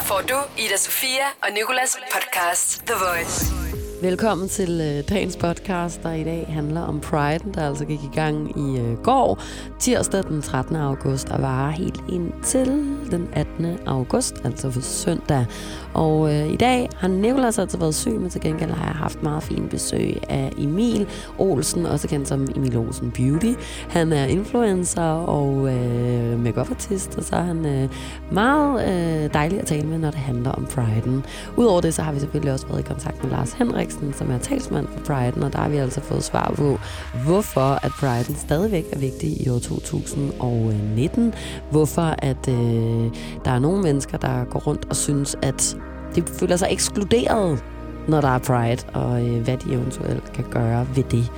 Her får du Ida Sofia og Nikolas podcast The Voice. Velkommen til øh, dagens podcast, der i dag handler om Pride, der altså gik i gang i øh, går, tirsdag den 13. august, og varer helt indtil den 18. august, altså for søndag. Og øh, i dag har Nicolas altså været syg, men til gengæld har jeg haft meget fin besøg af Emil Olsen, også kendt som Emil Olsen Beauty. Han er influencer og øh, makeup artist, og så er han øh, meget øh, dejlig at tale med, når det handler om Pride'en. Udover det, så har vi selvfølgelig også været i kontakt med Lars Henriksen, som er talsmand for Pride'en, og der har vi altså fået svar på, hvorfor at Pride'en stadigvæk er vigtig i år 2019. Hvorfor at øh, der er nogle mennesker, der går rundt og synes, at de føler sig ekskluderet, når der er Pride, og øh, hvad de eventuelt kan gøre ved det.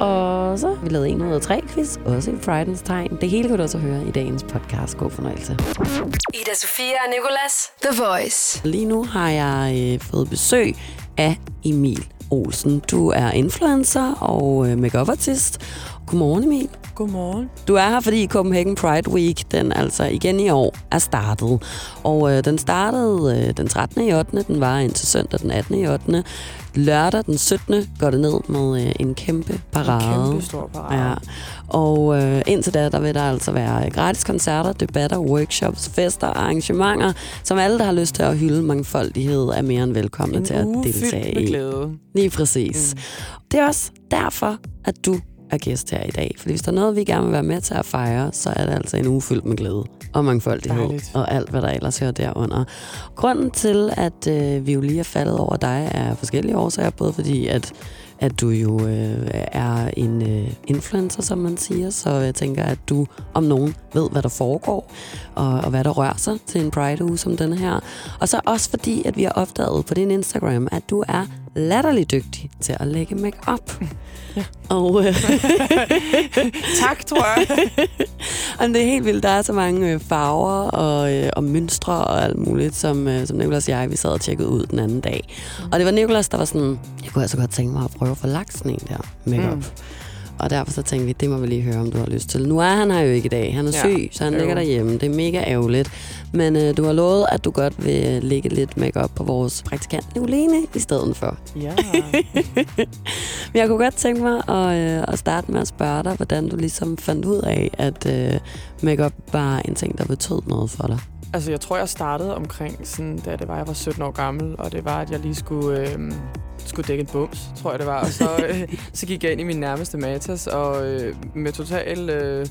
Og så har vi lavet en ud af tre quiz, også i Pride's tegn. Det hele kan du også høre i dagens podcast. God fornøjelse. Ida Sofia og Nikolas The Voice. Lige nu har jeg øh, fået besøg af Emil Olsen. Du er influencer og øh, makeup artist. Godmorgen Emil. Godmorgen. Du er her, fordi Copenhagen Pride Week, den altså igen i år, er startet. Og øh, den startede øh, den 13. i 8. Den var indtil søndag den 18. i 8. Lørdag den 17. går det ned med øh, en kæmpe parade. En kæmpe stor parade. Ja. Og øh, indtil da, der vil der altså være gratis koncerter, debatter, workshops, fester og arrangementer, som alle, der har lyst til at hylde mangfoldighed, er mere end velkomne en til at deltage i. glæde. Lige præcis. Mm. Det er også derfor, at du er gæst her i dag. Fordi hvis der er noget, vi gerne vil være med til at fejre, så er det altså en uge fyldt med glæde og mangfoldighed. Dejligt. Og alt, hvad der ellers hører derunder. Grunden til, at øh, vi jo lige er faldet over dig, er forskellige årsager. Både fordi, at at du jo øh, er en øh, influencer, som man siger, så jeg tænker, at du om nogen ved, hvad der foregår, og, og hvad der rører sig til en Pride-uge som denne her. Og så også fordi, at vi har opdaget på din Instagram, at du er latterlig dygtig til at lægge make-up. Ja. Og, øh, Tak, tror jeg. det er helt vildt. Der er så mange øh, farver og, øh, og mønstre og alt muligt, som, øh, som Nicolas og jeg, vi sad og tjekkede ud den anden dag. Og det var Nicolas, der var sådan, jeg kunne altså godt tænke mig at prøve at få lagt sådan en der make-up. Mm. Og derfor så tænkte vi, det må vi lige høre, om du har lyst til. Nu er han her jo ikke i dag. Han er Ja, syg, så han øv. ligger derhjemme. Det er mega ærgerligt. Men øh, du har lovet, at du godt vil lægge lidt makeup på vores praktikant Nicoline i stedet for. Ja. Men jeg kunne godt tænke mig at, øh, at starte med at spørge dig, hvordan du ligesom fandt ud af, at øh, makeup var en ting, der betød noget for dig. Altså, jeg tror, jeg startede omkring, sådan, da det var, jeg var 17 år gammel, og det var, at jeg lige skulle, øh, skulle dække en bums, tror jeg det var. Og så, øh, så gik jeg ind i min nærmeste Matas, og øh, med total øh,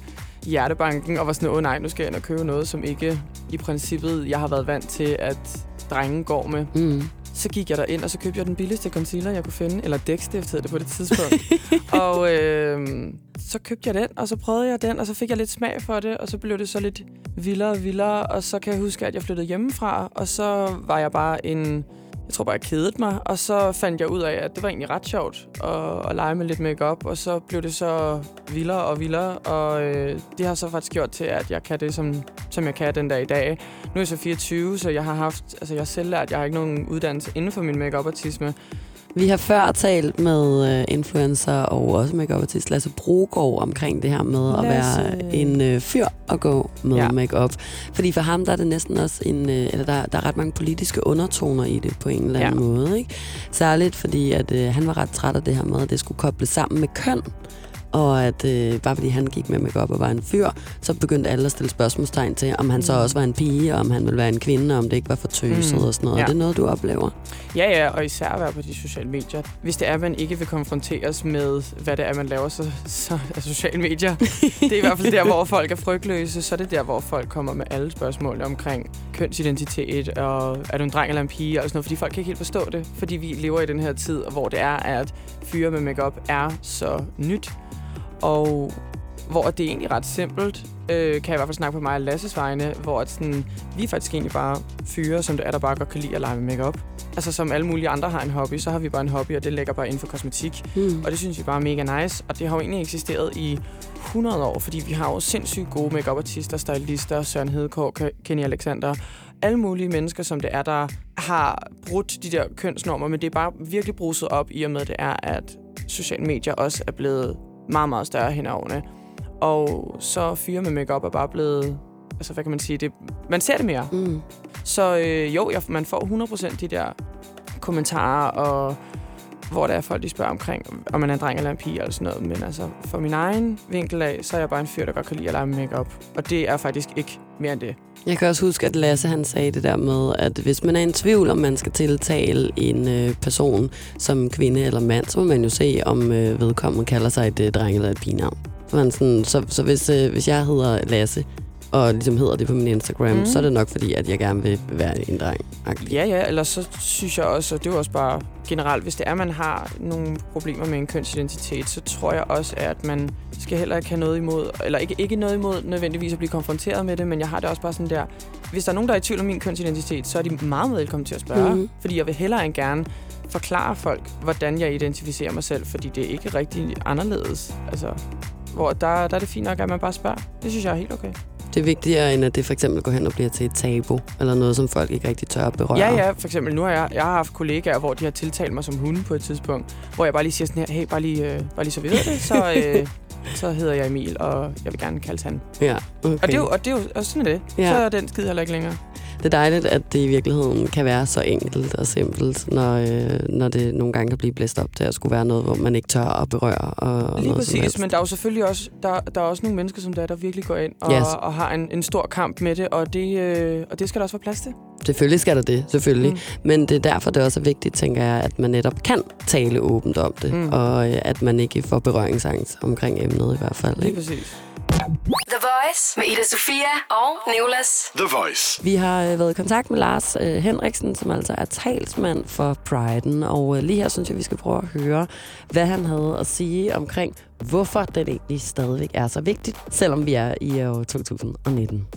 hjertebanken, og var sådan, åh nej, nu skal jeg ind og købe noget, som ikke i princippet, jeg har været vant til, at drenge går med. Mm. Så gik jeg ind og så købte jeg den billigste concealer, jeg kunne finde. Eller dækstift hed det på det tidspunkt. og øh, så købte jeg den, og så prøvede jeg den, og så fik jeg lidt smag for det, og så blev det så lidt vildere og vildere. Og så kan jeg huske, at jeg flyttede hjemmefra, og så var jeg bare en... Jeg tror bare, jeg kedede mig, og så fandt jeg ud af, at det var egentlig ret sjovt at, at lege med lidt makeup, og så blev det så vildere og vildere, og øh, det har så faktisk gjort til, at jeg kan det, som, som jeg kan den dag i dag. Nu er jeg så 24, så jeg har haft, altså jeg har selv lært, jeg har ikke nogen uddannelse inden for min makeup artisme vi har før talt med øh, influencer og også makeup artist Lasse Brogaard omkring det her med at Lasse. være en øh, fyr at gå med ja. Makeup. Fordi for ham der er det næsten også en, øh, eller der, der er ret mange politiske undertoner i det på en eller anden Ja. måde. Ikke? Særligt fordi, at øh, han var ret træt af det her med, at det skulle kobles sammen med køn. Og at øh, bare fordi han gik med makeup og var en fyr, så begyndte alle at stille spørgsmålstegn til, om han så Mm. også var en pige, og om han ville være en kvinde, og om det ikke var for tøset Mm. og sådan noget. Ja. Er det noget, du oplever? Ja, ja, og især at være på de sociale medier. Hvis det er, at man ikke vil konfronteres med, hvad det er, man laver så, så af sociale medier, det er i hvert fald der, hvor folk er frygtløse, så er det der, hvor folk kommer med alle spørgsmål omkring kønsidentitet, og er du en dreng eller en pige, og sådan noget, fordi folk kan ikke helt forstå det, fordi vi lever i den her tid, hvor det er, at fyre med makeup er så nyt, og hvor det er egentlig ret simpelt, øh, kan jeg i hvert fald snakke på mig og Lasses vegne, hvor at sådan, vi faktisk egentlig bare fyre, som det er, der bare godt kan lide at lege med makeup. Altså som alle mulige andre har en hobby, så har vi bare en hobby, og det ligger bare inden for kosmetik. Hmm. Og det synes vi bare er mega nice, og det har jo egentlig eksisteret i 100 år, fordi vi har jo sindssygt gode makeup artister stylister, Søren Hedegaard, Ke- Kenny Alexander, alle mulige mennesker, som det er, der har brudt de der kønsnormer, men det er bare virkelig bruset op i og med, det er, at sociale medier også er blevet meget, meget større hen årene. Og så fyre med makeup er bare blevet altså hvad kan man sige, det, man ser det mere. Mm. Så øh, jo, jeg, man får 100% de der kommentarer, og hvor der er folk, de spørger omkring, om man er en dreng eller en pige eller sådan noget. Men altså, for min egen vinkel af, så er jeg bare en fyr, der godt kan lide at lege med makeup. Og det er faktisk ikke mere end det. Jeg kan også huske, at Lasse han sagde det der med, at hvis man er i tvivl, om man skal tiltale en øh, person som kvinde eller mand, så må man jo se, om øh, vedkommende kalder sig et øh, dreng eller et pigenavn. Så, man sådan, så, så hvis, øh, hvis jeg hedder Lasse, og ligesom hedder det på min Instagram, Mm. mm. så er det nok fordi, at jeg gerne vil være en dreng. Ja, ja, eller så synes jeg også, og det er også bare generelt, hvis det er, man har nogle problemer med en kønsidentitet, så tror jeg også, at man skal heller ikke have noget imod, eller ikke, ikke noget imod nødvendigvis at blive konfronteret med det, men jeg har det også bare sådan der, hvis der er nogen, der er i tvivl om min kønsidentitet, så er de meget velkommen til at spørge, Mhm. fordi jeg vil hellere end gerne forklare folk, hvordan jeg identificerer mig selv, fordi det er ikke rigtig anderledes. Altså, hvor der, der er det fint nok, at man bare spørger. Det synes jeg er helt okay. Det er vigtigere, end at det for eksempel går hen og bliver til et tabu, eller noget, som folk ikke rigtig tør at berøre. Ja, ja, for eksempel nu har jeg, jeg har haft kollegaer, hvor de har tiltalt mig som hunde på et tidspunkt, hvor jeg bare lige siger sådan her, hey, bare lige, øh, bare lige så vi ved det, så, øh, så hedder jeg Emil, og jeg vil gerne kaldes han. ja okay. Og det er jo, og det er jo og sådan er det. Ja. Så er den skid heller ikke længere. Det er dejligt, at det i virkeligheden kan være så enkelt og simpelt, når, øh, når det nogle gange kan blive blæst op til at skulle være noget, hvor man ikke tør at berøre. Og, og Lige noget præcis, men der er jo selvfølgelig også, der, der er også nogle mennesker som der, der virkelig går ind og, Yes. og har en, en stor kamp med det, og det, øh, og det skal der også være plads til. Selvfølgelig skal der det, selvfølgelig. Mm. Men det er derfor, det også er vigtigt, tænker jeg, at man netop kan tale åbent om det, mm. og øh, at man ikke får berøringsangst omkring emnet i hvert fald. Lige Ikke? præcis. The Voice med Ida Sofia og Nicolas. The Voice. Vi har øh, været i kontakt med Lars øh, Henriksen, som altså er talsmand for Priden, og øh, lige her synes jeg, vi skal prøve at høre, hvad han havde at sige omkring, hvorfor den egentlig stadigvæk er så vigtigt, selvom vi er i år 2019.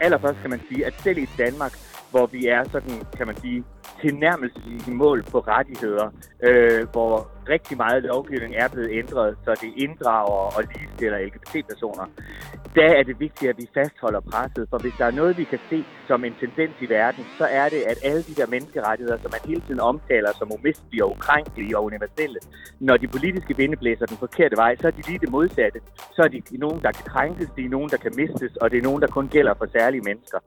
allerførst kan man sige, at selv i Danmark, hvor vi er sådan, kan man sige, tilnærmelse i mål på rettigheder, øh, hvor rigtig meget lovgivning er blevet ændret, så det inddrager og ligestiller LGBT-personer, der er det vigtigt, at vi fastholder presset, for hvis der er noget, vi kan se som en tendens i verden, så er det, at alle de der menneskerettigheder, som man hele tiden omtaler som umistelige og ukrænkelige og universelle, når de politiske vinde blæser den forkerte vej, så er de lige det modsatte. Så er de nogen, der kan krænkes, de er nogen, der kan mistes, og det er nogen, der kun gælder for særlige mennesker.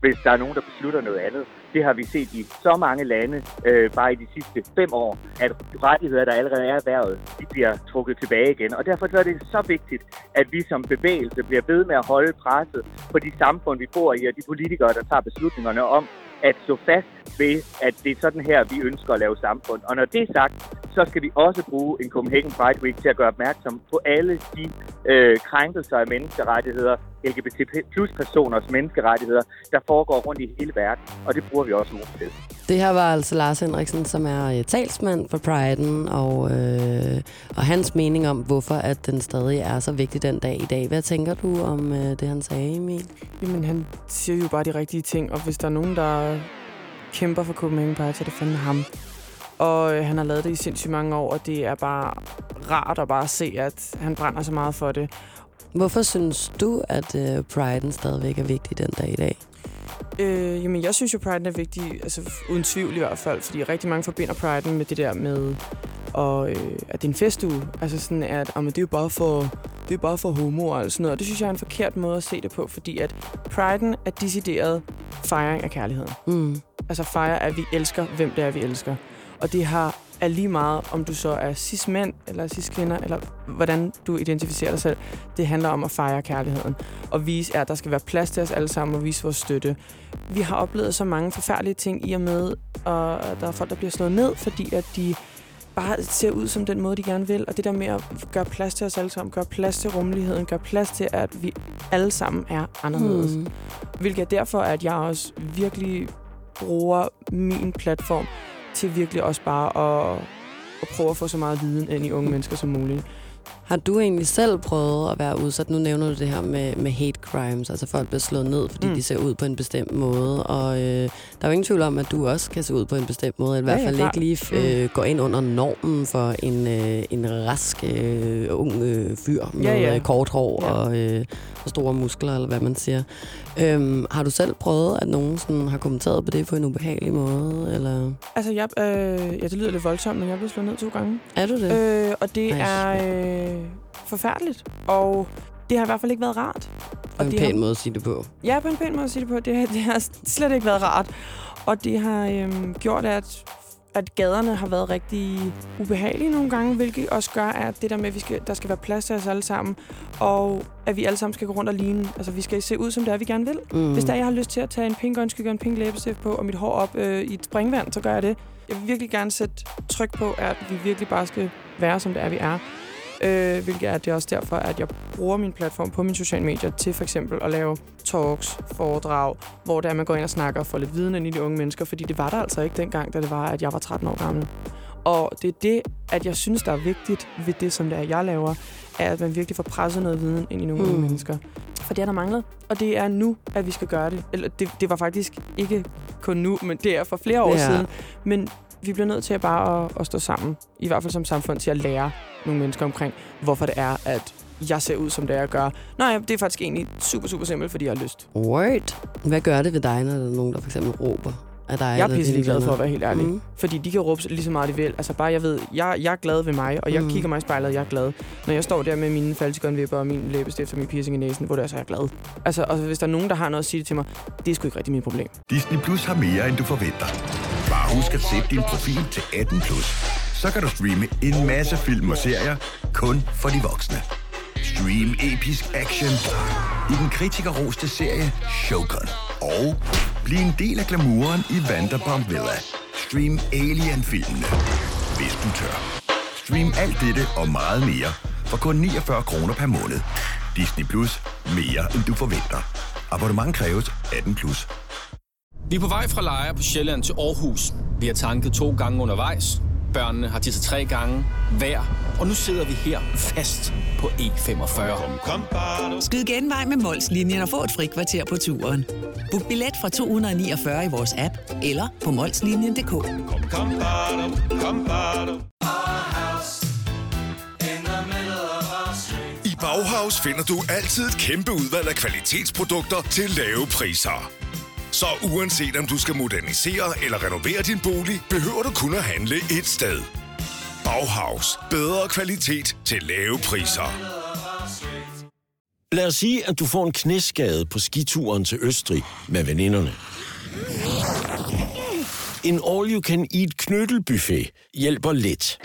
Hvis der er nogen, der beslutter noget andet. Det har vi set i så mange lande, øh, bare i de sidste fem år, at rettigheder, der allerede er erhvervet, de bliver trukket tilbage igen. Og derfor så er det så vigtigt, at vi som bevægelse bliver ved med at holde presset på de samfund, vi bor i, og de politikere, der tager beslutningerne om at stå fast ved, at det er sådan her, vi ønsker at lave samfund. Og når det er sagt, så skal vi også bruge en Copenhagen Pride Week til at gøre opmærksom på alle de øh, krænkelser af menneskerettigheder, LGBT plus personers menneskerettigheder, der foregår rundt i hele verden. Og det bruger vi også ugen til. Det her var altså Lars Henriksen, som er øh, talsmand for Priden, og, øh, og hans mening om, hvorfor at den stadig er så vigtig den dag i dag. Hvad tænker du om øh, det, han sagde, Emil? Jamen, han siger jo bare de rigtige ting, og hvis der er nogen, der kæmper for Copenhagen Pride, så er det fandme ham. Og øh, han har lavet det i sindssygt mange år, og det er bare rart at bare se, at han brænder så meget for det. Hvorfor synes du, at øh, Priden stadigvæk er vigtig den dag i dag? Øh, jamen, jeg synes jo, Pride er vigtig, altså uden tvivl i hvert fald, fordi rigtig mange forbinder Pride med det der med, og, øh, at det er en festuge. Altså sådan, at oh, men det er jo bare for, det er bare for homo og sådan noget. Og det synes jeg er en forkert måde at se det på, fordi at Pride'en er decideret fejring af kærligheden. Mm. Altså fejre, at vi elsker, hvem det er, vi elsker. Og det har er lige meget, om du så er cis-mænd eller cis-kvinder, eller hvordan du identificerer dig selv. Det handler om at fejre kærligheden. Og vise, at der skal være plads til os alle sammen og vise vores støtte. Vi har oplevet så mange forfærdelige ting i og med, og der er folk, der bliver slået ned, fordi at de bare ser ud som den måde, de gerne vil. Og det der med at gøre plads til os alle sammen, gøre plads til rummeligheden, gøre plads til, at vi alle sammen er anderledes. Mm. Hvilket er derfor, at jeg også virkelig bruger min platform til virkelig også bare at, at prøve at få så meget viden ind i unge mennesker som muligt. Har du egentlig selv prøvet at være udsat? Nu nævner du det her med, med hate crimes, altså folk bliver slået ned, fordi Mm. mm. de ser ud på en bestemt måde. Og øh, der er jo ingen tvivl om, at du også kan se ud på en bestemt måde, i Ja, hvert ja, fald klart. ikke lige øh, går ind under normen for en, øh, en rask, øh, ung øh, fyr med Ja, ja. øh, kort hår Ja. og, øh, og store muskler, eller hvad man siger. Øhm, har du selv prøvet, at nogen sådan, har kommenteret på det på en ubehagelig måde? Eller Altså, jeg, øh, ja, det lyder lidt voldsomt, men jeg blevet slået ned to gange. er du det? Øh, og det Ej, er øh, forfærdeligt. Og det har i hvert fald ikke været rart. Og en pæn har, måde at sige det på. Ja, på en pæn måde at sige det på. Det, det har slet ikke været rart. Og det har øhm, gjort, at, at gaderne har været rigtig ubehagelige nogle gange, hvilket også gør, at det der med, at vi skal, der skal være plads til os alle sammen, og at vi alle sammen skal gå rundt og ligne. Altså, vi skal se ud, som det er, vi gerne vil. Mm. Hvis der jeg har lyst til at tage en pink øjenskygge og en pink læbestift på, og mit hår op øh, i et springvand, så gør jeg det. Jeg vil virkelig gerne sætte tryk på, at vi virkelig bare skal være, som det er, vi er. Øh, hvilket er det er også derfor, at jeg bruger min platform på mine sociale medier til for eksempel at lave talks, foredrag, hvor der man går ind og snakker og får lidt viden ind i de unge mennesker, fordi det var der altså ikke dengang, da det var, at jeg var 13 år gammel. Og det er det, at jeg synes, der er vigtigt ved det, som det er, jeg laver, er, at man virkelig får presset noget viden ind i nogle mm. unge mennesker. For det er der manglet, og det er nu, at vi skal gøre det. Eller det, det var faktisk ikke kun nu, men det er for flere år Ja. siden. Men vi bliver nødt til at bare at, at stå sammen, i hvert fald som samfund, til at lære nogle mennesker omkring, hvorfor det er, at jeg ser ud, som det er, jeg gør. Nej, det er faktisk egentlig super, super simpelt, fordi jeg har lyst. Word. Hvad gør det ved dig, når der er nogen, der for eksempel råber af dig? Jeg er pisselig glad for at være helt ærlig. Mm. Fordi de kan råbe lige så meget, de vil. Altså bare, jeg ved, jeg, jeg er glad ved mig, og jeg Mm. kigger mig i spejlet, og jeg er glad. Når jeg står der med mine falsikonvipper og min læbestift og min piercing i næsen, hvor det er, så er jeg glad. Altså, og hvis der er nogen, der har noget at sige det til mig, det er sgu ikke rigtig mit problem. Disney Plus har mere, end du forventer. Bare husk at sætte din profil til 18 plus. Så kan du streame en masse film og serier kun for de voksne. Stream episk action i den kritikerroste serie Shogun. Og bliv en del af glamouren i Vanderpump Villa. Stream Alien-filmene, hvis du tør. Stream alt dette og meget mere for kun 49 kroner per måned. Disney Plus. Mere end du forventer. Abonnement kræves 18 plus. Vi er på vej fra Lejre på Sjælland til Aarhus. Vi har tanket to gange undervejs. Børnene har tisset tre gange hver. Og nu sidder vi her fast på E45. Skyd genvej med Molslinjen og få et fri kvarter på turen. Book billet fra 249 i vores app eller på molslinjen.dk. I Bauhaus finder du altid et kæmpe udvalg af kvalitetsprodukter til lave priser. Så uanset om du skal modernisere eller renovere din bolig, behøver du kun at handle et sted. Bauhaus. Bedre kvalitet til lave priser. Lad os sige, at du får en knæskade på skituren til Østrig med veninderne. En all-you-can-eat knyttelbuffet hjælper lidt.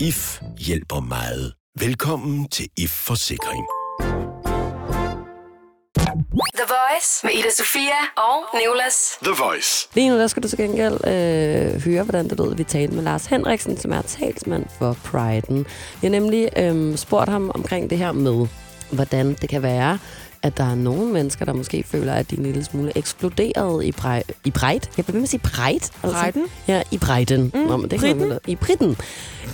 IF hjælper meget. Velkommen til IF Forsikring. Voice med Ida Sofia og Nicolas. The Voice. Lige nu der skal du til gengæld øh, høre, hvordan det lød, vi talte med Lars Henriksen, som er talsmand for Pride'en. Har nemlig øh, spurgt ham omkring det her med, hvordan det kan være, at der er nogle mennesker, der måske føler, at de er en lille smule eksploderet i, Pride, i Pride. Jeg bliver med at sige Pride. Pride'en? Ja, i Pride'en. Mm, Nå, men det kan man I Britten.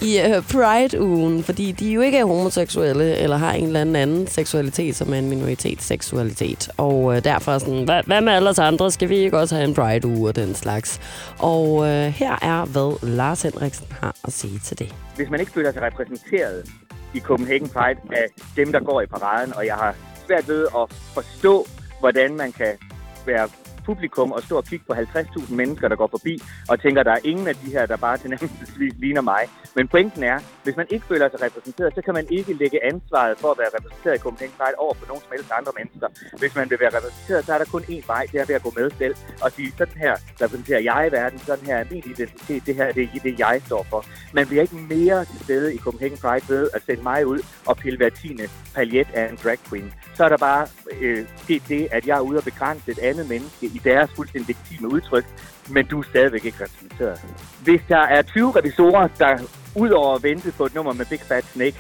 I øh, Pride-ugen, fordi de jo ikke er homoseksuelle, eller har en eller anden anden seksualitet, som er en minoritetsseksualitet. Og øh, derfor sådan, hvad, hvad med alle os andre? Skal vi ikke også have en Pride-uge og den slags? Og øh, her er, hvad Lars Henriksen har at sige til det. hvis man ikke føler sig repræsenteret i Copenhagen Pride af dem, der går i paraden, og jeg har svært ved at forstå, hvordan man kan være publikum og stå og kigge på 50.000 mennesker, der går forbi, og tænker, der er ingen af de her, der bare tilnærmelsesvis ligner mig. Men pointen er, hvis man ikke føler sig repræsenteret, så kan man ikke lægge ansvaret for at være repræsenteret i Copenhagen Pride over på nogen som helst andre mennesker. Hvis man vil være repræsenteret, så er der kun én vej, det er ved at gå med selv og sige, sådan her repræsenterer jeg i verden, sådan her er min identitet, det her det er det, jeg står for. Man bliver ikke mere til stede i Copenhagen Pride ved at sende mig ud og pille hver tiende paljet af en drag queen. Så er der bare øh, sket det, at jeg er ude og begrænse et andet menneske i deres fuldstændig legitime udtryk, men du er stadigvæk ikke repræsenteret. Hvis der er 20 revisorer, der udover at vente på et nummer med Big Fat Snake,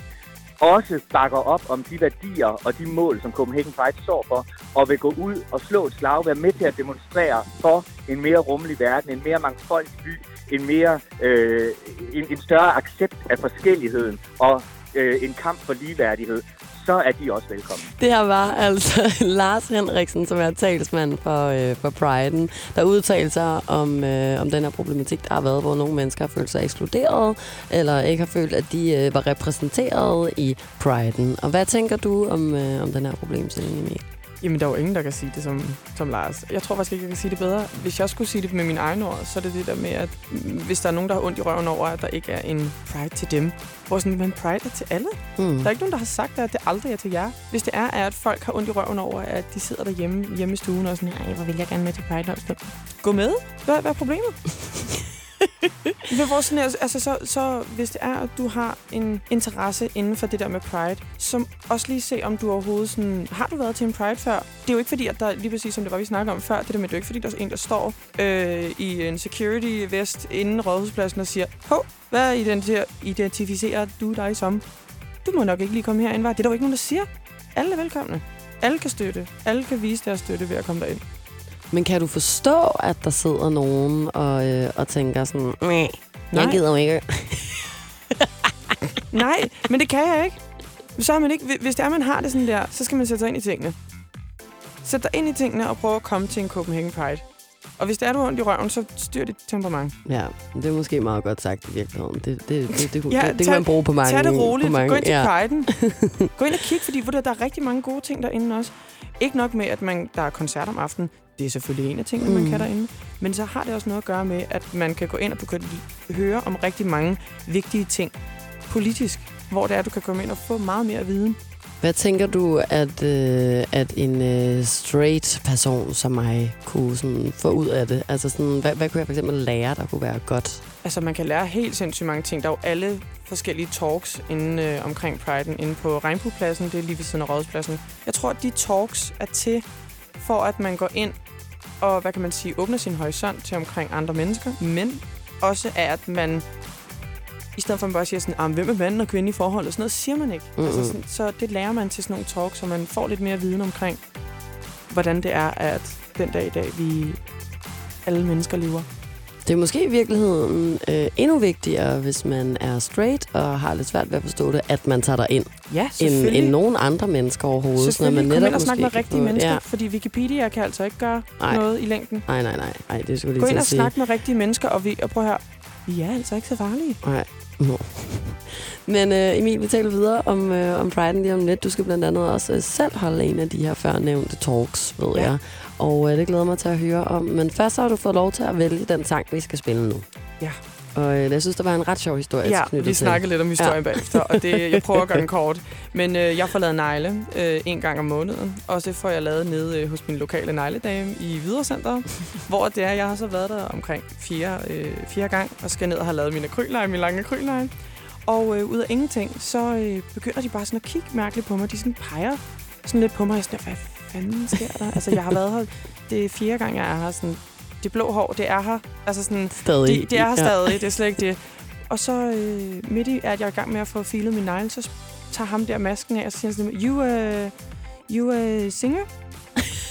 også bakker op om de værdier og de mål, som Copenhagen Pride står for, og vil gå ud og slå et slag, være med til at demonstrere for en mere rummelig verden, en mere mangfoldig by, en mere øh, en, en større accept af forskelligheden og øh, en kamp for ligeværdighed, så er de også velkomne. Det her var altså Lars Henriksen, som er talsmand for, øh, for Pride'en, der udtalte sig om, øh, om den her problematik, der har været, hvor nogle mennesker har følt sig ekskluderet, eller ikke har følt, at de øh, var repræsenteret i Pride'en. Og hvad tænker du om, øh, om den her problemstilling, Emil? Jamen, der er jo ingen, der kan sige det som, som Lars. Jeg tror faktisk ikke, jeg kan sige det bedre. Hvis jeg skulle sige det med mine egne ord, så er det det der med, at hvis der er nogen, der har ondt i røven over, at der ikke er en pride til dem, hvor sådan, men pride er til alle. Mm. Der er ikke nogen, der har sagt, at det aldrig er til jer. Hvis det er, er at folk har ondt i røven over, at de sidder derhjemme hjemme i stuen og sådan, nej, hvor vil jeg gerne med til Pride Gå med. Hvad, hvad er problemet? Men hvor sådan, altså, så, så hvis det er, at du har en interesse inden for det der med Pride, så også lige se, om du overhovedet sådan... Har du været til en Pride før? Det er jo ikke fordi, at der lige præcis, som det var, vi snakkede om før, det der med, det er jo ikke fordi, der er en, der står øh, i en security vest inden rådhuspladsen og siger, hov, hvad identificerer, identificerer du dig som? Du må nok ikke lige komme herind, var. Det er der jo ikke nogen, der siger. Alle er velkomne. Alle kan støtte. Alle kan vise deres støtte ved at komme derind. Men kan du forstå, at der sidder nogen og, øh, og tænker sådan, nej, jeg gider jo ikke. Nej, men det kan jeg ikke. Så har man ikke. Hvis det er, man har det sådan der, så skal man sætte sig ind i tingene. Sæt dig ind i tingene og prøv at komme til en Copenhagen Pride. Og hvis det er, du ondt i røven, så styr dit temperament. Ja, det er måske meget godt sagt i virkeligheden. Det, det, det, det, det, Ja, det, det tag- kan man bruge på mange Tag det roligt. Mange, Gå ind til ja. Pride'en. Gå ind og kig, fordi der er rigtig mange gode ting derinde også. Ikke nok med, at man, der er koncert om aftenen. Det er selvfølgelig en af tingene, mm. man Mm. kan derinde. Men så har det også noget at gøre med, at man kan gå ind og du kan høre om rigtig mange vigtige ting politisk. Hvor det er, at du kan komme ind og få meget mere viden. Hvad tænker du, at, øh, at en øh, straight person som mig kunne sådan, få ud af det? Altså sådan, hvad, hvad kunne jeg for eksempel lære, der kunne være godt? Altså, man kan lære helt sindssygt mange ting. Der er jo alle forskellige talks inde, øh, omkring Pride'en inde på Regnbuepladsen. Det er lige ved siden af Rådhuspladsen. Jeg tror, at de talks er til, for at man går ind og, hvad kan man sige, åbner sin horisont til omkring andre mennesker. Men også er, at man i stedet for at man bare siger sådan, ah, hvem er manden og kvinden i forholdet? Sådan noget siger man ikke. Mm-mm. Altså sådan, så det lærer man til sådan nogle talks, så man får lidt mere viden omkring, hvordan det er, at den dag i dag, vi alle mennesker lever. Det er måske i virkeligheden øh, endnu vigtigere, hvis man er straight og har lidt svært ved at forstå det, at man tager dig ind, Ja, end, selvfølgelig. end nogen andre mennesker overhovedet. sådan at Selvfølgelig, kom ind og snak med rigtige mennesker, Ja. fordi Wikipedia kan altså ikke gøre Nej. noget i længden. Nej, nej, nej. nej det skulle Gå ind og at sige. snak med rigtige mennesker, og, vi, og prøv her. Vi er altså ikke så farlige. Nej. Nå. Men øh, Emil, vi taler videre om, øh, om Pride'en lige om lidt. Du skal blandt andet også øh, selv holde en af de her førnævnte talks, ved Ja. jeg. Og øh, det glæder mig til at høre om. Men først så har du fået lov til at vælge den sang, vi skal spille nu. Ja. Og øh, jeg synes, der var en ret sjov historie Ja, knyttet vi til. snakker lidt om historien Ja. bagefter, og det, jeg prøver at gøre den kort. Men øh, jeg får lavet negle øh, en gang om måneden, og det får jeg lavet nede øh, hos min lokale negledame i Hvidercenter, hvor det er, jeg har så været der omkring fire, øh, fire gang, og skal ned og have lavet mine akrylnegle, min lange akrylnegle. Og øh, ud af ingenting, så øh, begynder de bare sådan at kigge mærkeligt på mig. De sådan peger sådan lidt på mig, og sådan, hvad fanden sker der? altså, jeg har været her, det er fire gange, jeg er her. Sådan, det blå hår, det er her. Altså sådan, Stadig. det, det er her Ja. stadig, det er slet ikke det. Og så øh, midt i, at jeg er i gang med at få filet min negle, så tager ham der masken af, og så siger han sådan, you, uh, you uh, singer?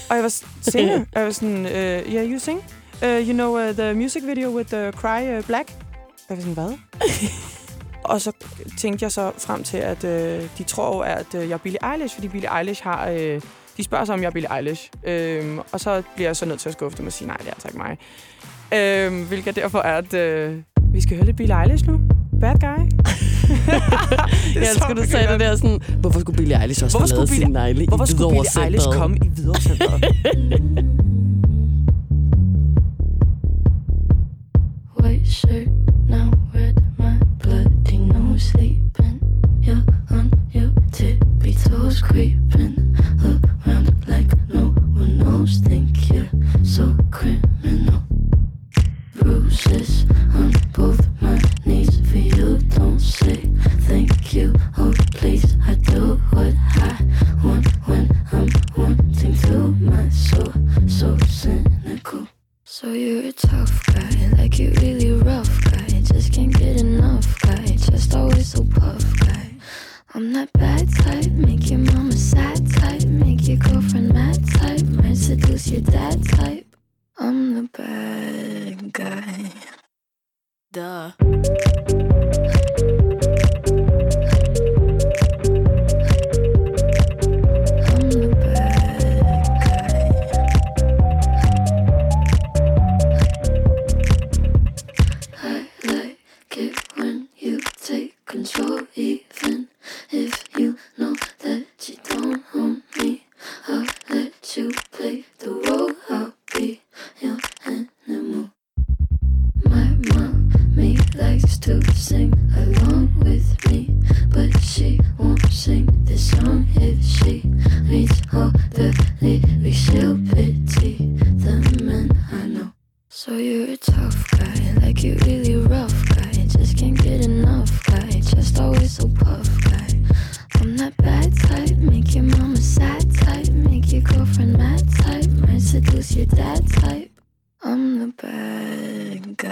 og jeg var singer? og jeg var sådan, uh, yeah, you sing? Uh, you know uh, the music video with the Cry uh, Black? Og jeg var sådan, hvad? og så tænkte jeg så frem til, at øh, de tror at øh, jeg er Billie Eilish, fordi Billie Eilish har... Øh, de spørger sig, om jeg er Billie Eilish. Øhm, og så bliver jeg så nødt til at skuffe dem og sige, nej, det er altså ikke mig. Øhm, hvilket derfor er, at øh, vi skal høre lidt Billie Eilish nu. Bad guy. Jeg elsker, du sagde det der sådan, hvorfor skulle Billie Eilish også Hvorfor skulle sin negle Hvorfor i skulle Billie Eilish komme i Hvidovre Duh.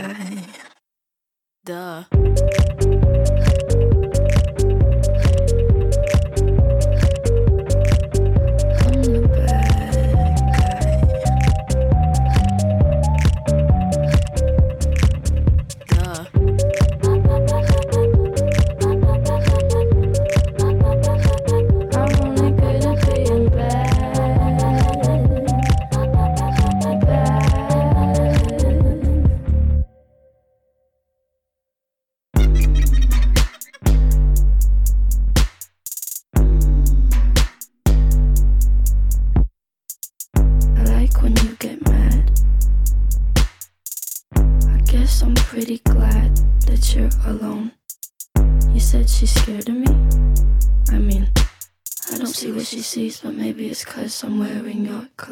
Bad guy. Duh. overseas, but maybe it's cause I'm wearing your clothes.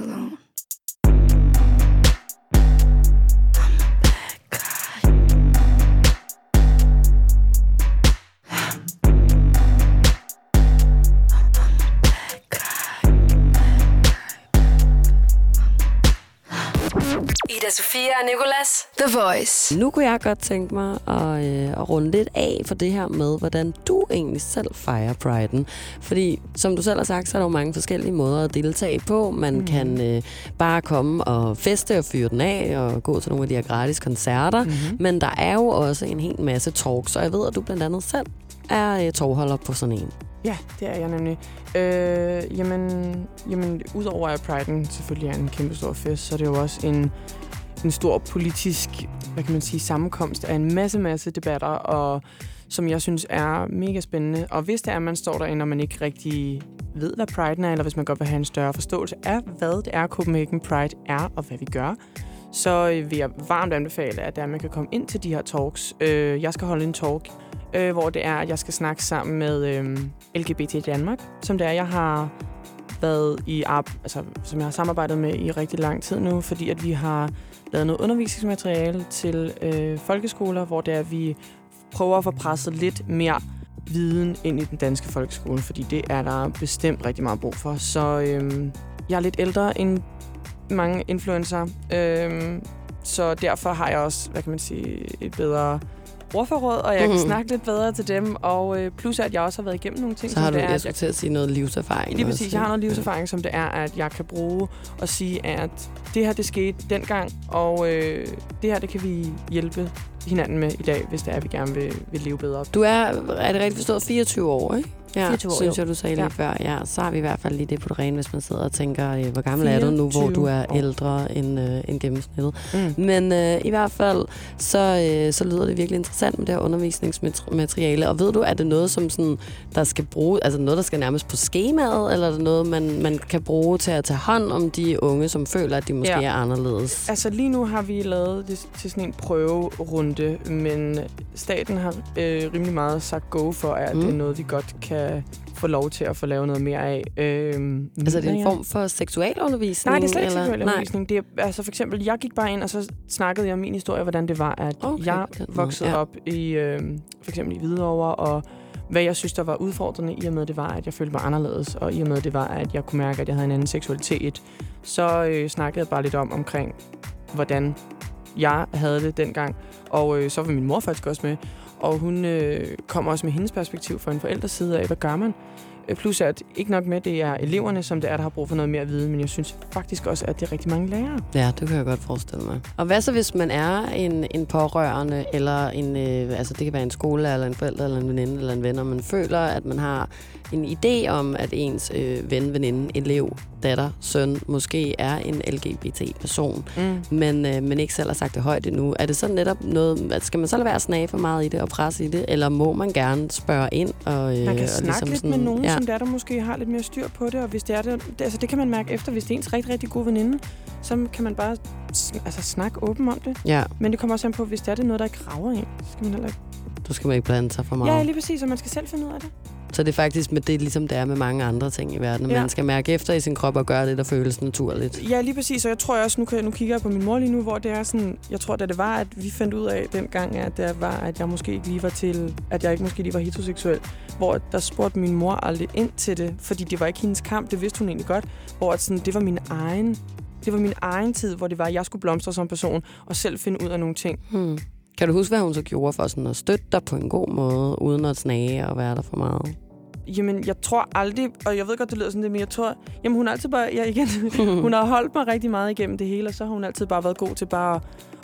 Og Nicolas. The Voice. Nu kunne jeg godt tænke mig at, øh, at runde lidt af for det her med, hvordan du egentlig selv fejrer priden. Fordi, som du selv har sagt, så er der jo mange forskellige måder at deltage på. Man mm. kan øh, bare komme og feste og fyre den af og gå til nogle af de her gratis koncerter. Mm-hmm. Men der er jo også en hel masse talks, og jeg ved, at du blandt andet selv er øh, tovholder på sådan en. Ja, det er jeg nemlig. Øh, jamen, jamen, udover at Pride'en selvfølgelig er en kæmpe stor fest, så er det jo også en, en stor politisk, hvad kan man sige, sammenkomst af en masse, masse debatter, og som jeg synes er mega spændende. Og hvis det er, at man står derinde, og man ikke rigtig ved, hvad Pride er, eller hvis man godt vil have en større forståelse af, hvad det er, Copenhagen Pride er, og hvad vi gør, så øh, vil jeg varmt anbefale, at, det er, at man kan komme ind til de her talks. Øh, jeg skal holde en talk, øh, hvor det er, at jeg skal snakke sammen med LGBT i Danmark, som det er, jeg har været i altså, som jeg har samarbejdet med i rigtig lang tid nu, fordi at vi har lavet noget undervisningsmateriale til øh, folkeskoler, hvor det er, at vi prøver at få presset lidt mere viden ind i den danske folkeskole, fordi det er der bestemt rigtig meget brug for. Så øh, jeg er lidt ældre end mange influencer, øh, så derfor har jeg også, hvad kan man sige, et bedre ordforråd, og jeg mm. kan Mhm. snakke lidt bedre til dem, og øh, plus at jeg også har været igennem nogle ting, Så har som du, det er, jeg skulle til at sige noget livserfaring. Lige også, præcis. Jeg har noget livserfaring, som det er, at jeg kan bruge og sige, at det her, det skete dengang, og øh, det her, det kan vi hjælpe hinanden med i dag, hvis det er, at vi gerne vil, vil leve bedre. Du er, er det rigtigt forstået, 24 år, ikke? Ja, 24 år, synes jo. jeg, du sagde lige Ja. før. Ja, så har vi i hvert fald lige det på det rene, hvis man sidder og tænker, øh, hvor gammel er du nu, hvor du er 24 år. ældre end, øh, end gennemsnittet. Mm. Men øh, i hvert fald, så, øh, så lyder det virkelig interessant med det her undervisningsmateriale. Og ved du, er det noget, som sådan, der skal bruge, altså noget, der skal nærmest på skemaet, eller er det noget, man, man kan bruge til at tage hånd om de unge, som føler, at de måske Ja. er anderledes? Altså lige nu har vi lavet det til sådan en prøverunde, men staten har øh, rimelig meget sagt go for, at Mm. mm. det er noget, vi godt kan få lov til at få lavet noget mere af. Øhm, Altså, er det en form for seksualundersvisning? Nej, det er slet ikke eller? seksuel Nej. undervisning. Det er, altså for eksempel, jeg gik bare ind, og så snakkede jeg om min historie, hvordan det var, at Okay, jeg voksede ja. op i øh, for eksempel i Hvidovre, og hvad jeg synes, der var udfordrende i og med, det var, at jeg følte mig anderledes, og i og med, det var, at jeg kunne mærke, at jeg havde en anden seksualitet, så øh, snakkede jeg bare lidt om omkring, hvordan jeg havde det dengang. Og øh, så var min mor faktisk også med, og hun øh, kommer også med hendes perspektiv fra en forældres side af, hvad gør man? Plus at ikke nok med, det er eleverne, som det er, der har brug for noget mere viden, men jeg synes faktisk også, at det er rigtig mange lærere. Ja, det kan jeg godt forestille mig. Og hvad så, hvis man er en, en pårørende, eller en, øh, altså det kan være en skole, eller en forælder, eller en veninde, eller en ven, og man føler, at man har en idé om, at ens øh, ven, veninde, elev, datter, søn, måske er en LGBT-person, Mm. men, øh, men ikke selv har sagt det højt endnu. Er det så netop noget, skal man så lade være at snage for meget i det og presse i det, eller må man gerne spørge ind? Og, øh, Man kan og snakke ligesom lidt sådan, med nogen, ja. Der, der måske har lidt mere styr på det, og hvis det er det, altså det kan man mærke efter, hvis det er ens rigtig, rigtig gode veninde, så kan man bare altså, snakke åben om det. Ja, Men det kommer også an på, hvis det er det noget, der ikke rager en, så skal man heller ikke... du skal man ikke blande sig for meget. Ja, lige præcis, og man skal selv finde ud af det. Så det er faktisk med det, ligesom det er med mange andre ting i verden. Ja. Man skal mærke efter i sin krop og gøre det, der føles naturligt. Ja, lige præcis, og jeg tror også, nu, kan, nu kigger jeg på min mor lige nu, hvor det er sådan, jeg tror, da det var, at vi fandt ud af dengang, at det var, at jeg måske ikke lige var til, at jeg ikke måske lige var heteroseksuel, hvor der spurgte min mor aldrig ind til det, fordi det var ikke hendes kamp, det vidste hun egentlig godt, hvor at sådan, det var min egen det var min egen tid, hvor det var, at jeg skulle blomstre som person, og selv finde ud af nogle ting. Hmm. Kan du huske, hvad hun så gjorde for sådan at støtte dig på en god måde, uden at snage og være der for meget? Jamen, jeg tror aldrig, og jeg ved godt, det lyder sådan det, men jeg tror, jamen hun har altid bare, ja igen, hun har holdt mig rigtig meget igennem det hele, og så har hun altid bare været god til bare at,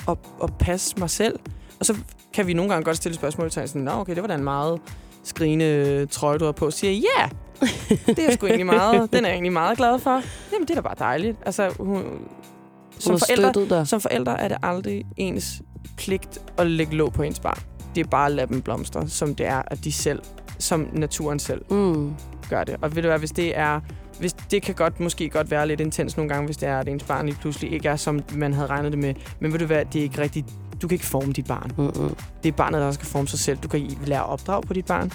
at, at passe mig selv. Og så kan vi nogle gange godt stille spørgsmål til sådan, nå okay, det var da en meget skrigende trøje, du har på. Siger jeg, ja, det er sgu egentlig meget, den er jeg egentlig meget glad for. Jamen, det er da bare dejligt. Altså, hun, som, forældre, dig. som forældre er det aldrig ens pligt at lægge låg på ens barn. Det er bare at lade dem blomstre, som det er, at de selv, som naturen selv Mm. gør det. Og ved du hvad, hvis det er... Hvis det kan godt, måske godt være lidt intens nogle gange, hvis det er, at ens barn lige pludselig ikke er, som man havde regnet det med. Men ved du hvad, det er ikke rigtigt. Du kan ikke forme dit barn. Mm-mm. Det er barnet, der skal forme sig selv. Du kan lære at opdrage på dit barn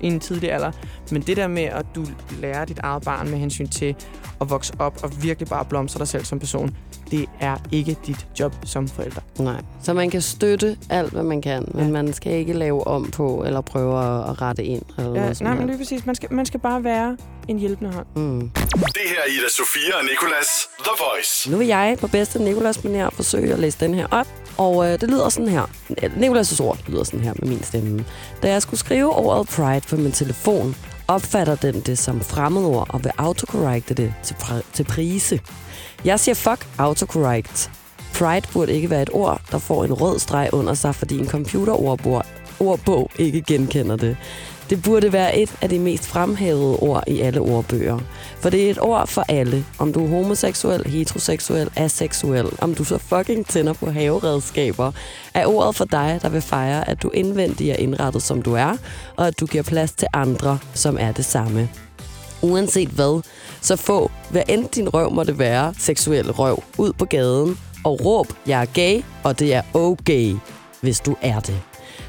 i en tidlig alder. Men det der med, at du lærer dit eget barn med hensyn til at vokse op og virkelig bare blomstre dig selv som person, det er ikke dit job som forælder. Nej. Så man kan støtte alt, hvad man kan, men Ja. man skal ikke lave om på, eller prøve at, rette ind. Eller Ja, noget nej, men lige præcis. Man skal, man skal bare være en hjælpende hånd. Mm. Det her er Ida Sofia og Nikolas The Voice. Nu vil jeg på bedste Nikolas manér forsøge at læse den her op. Og øh, det lyder sådan her. Nikolas' ord lyder sådan her med min stemme. Da jeg skulle skrive ordet Pride på min telefon, opfatter den det som fremmedord og vil autocorrecte det til, pr- til prise. Jeg siger fuck autocorrect. Pride burde ikke være et ord, der får en rød streg under sig, fordi en computerordbog ordbog ikke genkender det. Det burde være et af de mest fremhævede ord i alle ordbøger. For det er et ord for alle. Om du er homoseksuel, heteroseksuel, aseksuel, om du så fucking tænder på haveredskaber, er ordet for dig, der vil fejre, at du indvendigt er indrettet, som du er, og at du giver plads til andre, som er det samme. Uanset hvad, så få, hvad end din røv måtte være, seksuel røv, ud på gaden og råb, jeg er gay, og det er okay, hvis du er det.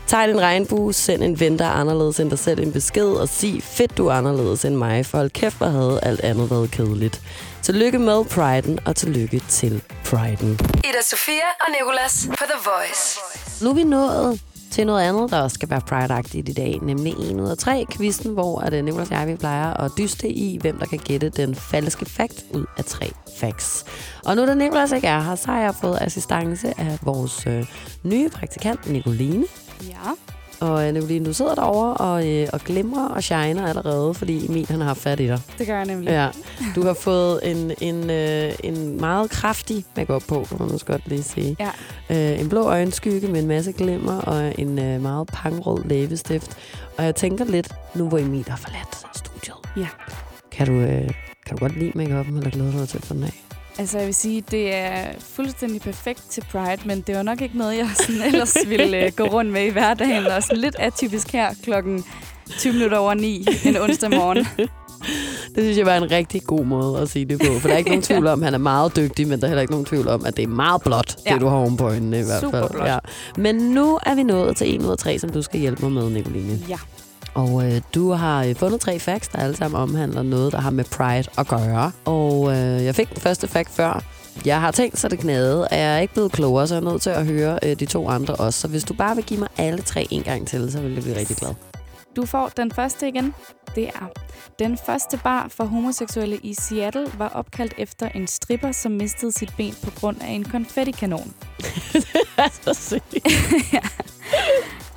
Tegn en regnbue, send en ven, der er anderledes end dig selv en besked, og sig, fedt du er anderledes end mig, for hold kæft, hvor havde alt andet været kedeligt. Tillykke med priden, og tillykke til priden. Ida Sofia og Nicolas på The Voice. Nu er vi nået til noget andet, der også skal være pride i dag, nemlig 1 ud af 3 quizzen, hvor at øh, Nicolas og jeg vi plejer at dyste i, hvem der kan gætte den falske fakt ud af tre facts. Og nu da Nicolas ikke er her, så har jeg fået assistance af vores øh, nye praktikant, Nicoline. Ja. Og øh, Nicoline, du sidder derovre og, øh, og glimrer og shiner allerede, fordi Emil han har fat i dig. Det gør jeg nemlig. Ja, du har fået en, en, øh, en meget kraftig makeup på, kan man måske godt lige sige. Ja. Øh, en blå øjenskygge med en masse glimmer og en øh, meget pangrød læbestift. Og jeg tænker lidt, nu hvor Emil har forladt studiet. Ja. Kan du, øh, kan du godt lide make-up'en, eller glæder du dig til at få den af? Altså, jeg vil sige, det er fuldstændig perfekt til Pride, men det var nok ikke noget, jeg sådan ellers ville uh, gå rundt med i hverdagen. Og sådan lidt atypisk her klokken 20 minutter over 9 en onsdag morgen. Det synes jeg var en rigtig god måde at sige det på. For der er ikke nogen tvivl om, at han er meget dygtig, men der er heller ikke nogen tvivl om, at det er meget blåt, ja. Det du har oven på øjnene i hvert fald. Superblåt. Ja. Men nu er vi nået til 1 ud af 3, som du skal hjælpe mig med, Nicoline. Ja. Og øh, du har øh, fundet tre facts, der alle sammen omhandler noget, der har med Pride at gøre. Og øh, jeg fik den første fact før. Jeg har tænkt, så det knade, og jeg er ikke blevet klogere, så jeg er nødt til at høre øh, de to andre også. Så hvis du bare vil give mig alle tre en gang til, så vil jeg blive rigtig glad. Du får den første igen. Det er, den første bar for homoseksuelle i Seattle var opkaldt efter en stripper, som mistede sit ben på grund af en konfettikanon. så sygt. ja.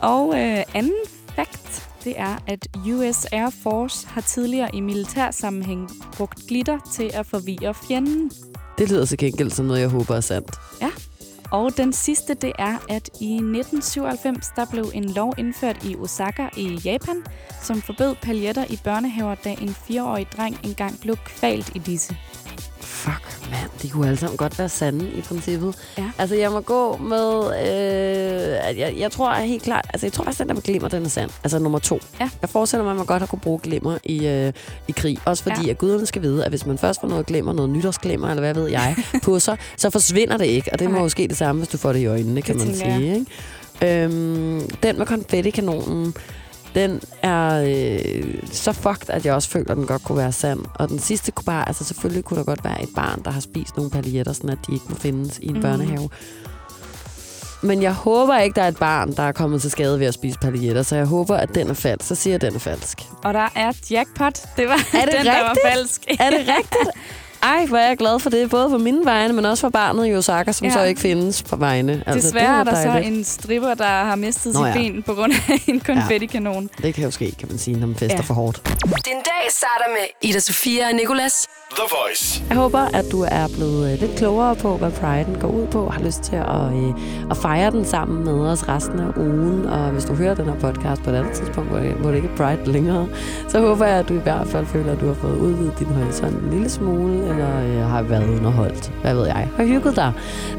Og øh, anden det er, at US Air Force har tidligere i militær sammenhæng brugt glitter til at forvirre fjenden. Det lyder til gengæld som noget, jeg håber er sandt. Ja. Og den sidste, det er, at i 1997, der blev en lov indført i Osaka i Japan, som forbød paljetter i børnehaver, da en fireårig dreng engang blev kvalt i disse. Fuck, mand. De kunne alle sammen godt være sande i princippet. Ja. Altså, jeg må gå med... Øh, jeg, jeg tror er helt klart... Altså, jeg tror faktisk, den der med glimmer, den er sand. Altså, nummer to. Ja. Jeg forestiller mig, at man godt har kunne bruge glimmer i, øh, i krig. Også fordi, Ja. at guderne skal vide, at hvis man først får noget glimmer, noget nytårsglimmer, eller hvad ved jeg, på sig, så forsvinder det ikke. Og det må Nej. jo ske det samme, hvis du får det i øjnene, kan Det man sige. Ikke? Øhm, den med konfettikanonen, den er øh, så fucked, at jeg også føler, at den godt kunne være sand. Og den sidste kunne bare, altså selvfølgelig kunne der godt være et barn, der har spist nogle paljetter, sådan at de ikke må findes i en mm. børnehave. Men jeg håber ikke, der er et barn, der er kommet til skade ved at spise paljetter, så jeg håber, at den er falsk. Så siger jeg, at den er falsk. Og der er jackpot. Det var Er det den, der var rigtigt? falsk. Er det rigtigt? Ej, hvor er jeg glad for det, både for mine vegne, men også for barnet i Osaka, som Ja. ja. så ikke findes på vegne. Altså, Desværre er der så dejligt. en stripper, der har mistet Nå sit ja. ben på grund af en konfettikanon. Det kan jo ske, kan man sige, når man fester Ja. ja. for hårdt. Den dag starter med Ida Sofia og Nicolas. The Voice. Jeg håber, at du er blevet øh, lidt klogere på, hvad Pride'en går ud på, og har lyst til at, øh, at fejre den sammen med os resten af ugen. Og hvis du hører den her podcast på et andet tidspunkt, hvor det, hvor det ikke er Pride længere, så håber jeg, at du i hvert fald føler, at du har fået udvidet din horisont en lille smule, eller øh, har været underholdt. Hvad ved jeg? Har hygget dig.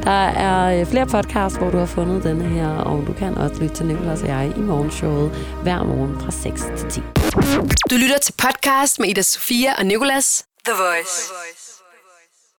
Der er øh, flere podcasts, hvor du har fundet denne her, og du kan også lytte til Nicolas og jeg i morgenshowet hver morgen fra 6 til 10. Du lytter til podcast med Ida Sofia og Nicolas. The Voice.